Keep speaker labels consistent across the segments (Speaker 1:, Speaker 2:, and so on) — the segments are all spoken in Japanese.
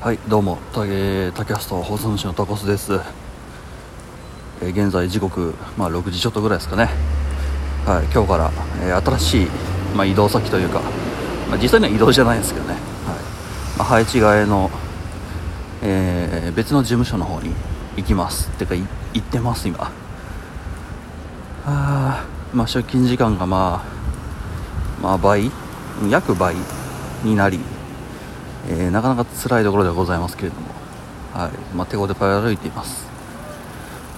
Speaker 1: はいどうもたえータキャスト放送主のタコスです、えー現在時刻、まあ、6時ちょっとぐらいですかね。はい今日から、えー新しい、まあ、移動先というか、まあ、実際には移動じゃないんですけどね、はい。まあ、配置換えの、えー別の事務所の方に行きます。ってかい行ってます今。あーまあ出勤時間がまあまあ倍？約倍になり。えーなかなか辛いところではございますけれども、はい。まあ、手ごでパイ歩いています。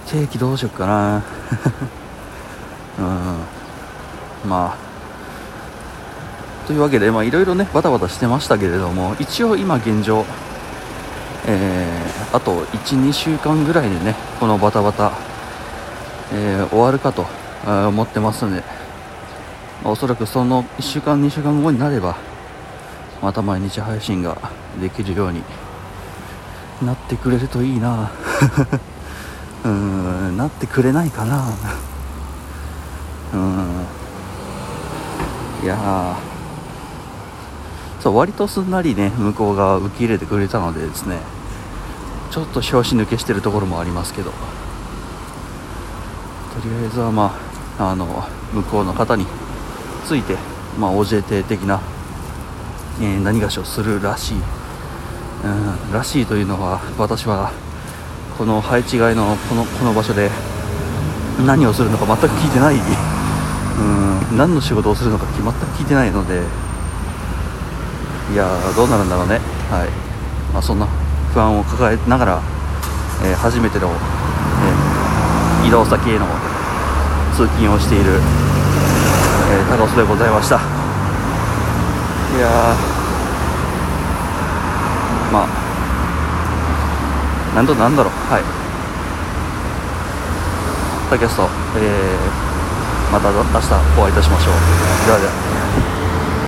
Speaker 1: 定期どうしよっかな。うん。まあ。というわけでまあいろいろねバタバタしてましたけれども一応今現状えーあと12週間ぐらいでねこのバタバタ、えー終わるかと思ってますので、まあおそらくその1週間2週間後になればまた毎日配信ができるようになってくれるといいな。うんなってくれないかな。うん。いやそう割とすんなりね向こうが受け入れてくれたのでですね。ちょっと拍子抜けしてるところもありますけど。とりあえずはまああの向こうの方について、まあ、OJT 的なえー何がしをするらしい、うん、らしいというのは私はこの配置換えのこのこの場所で何をするのか全く聞いてない、うん、何の仕事をするのか全く聞いてないので。いやどうなるんだろうね、はい。まあ、そんな不安を抱えながら、えー初めての、えー移動先への通勤をしている、えー、タコスでございました。いやまあなんとなんだろう。はい。 tacast、えーまた明日お会いいたしましょう。ではでは。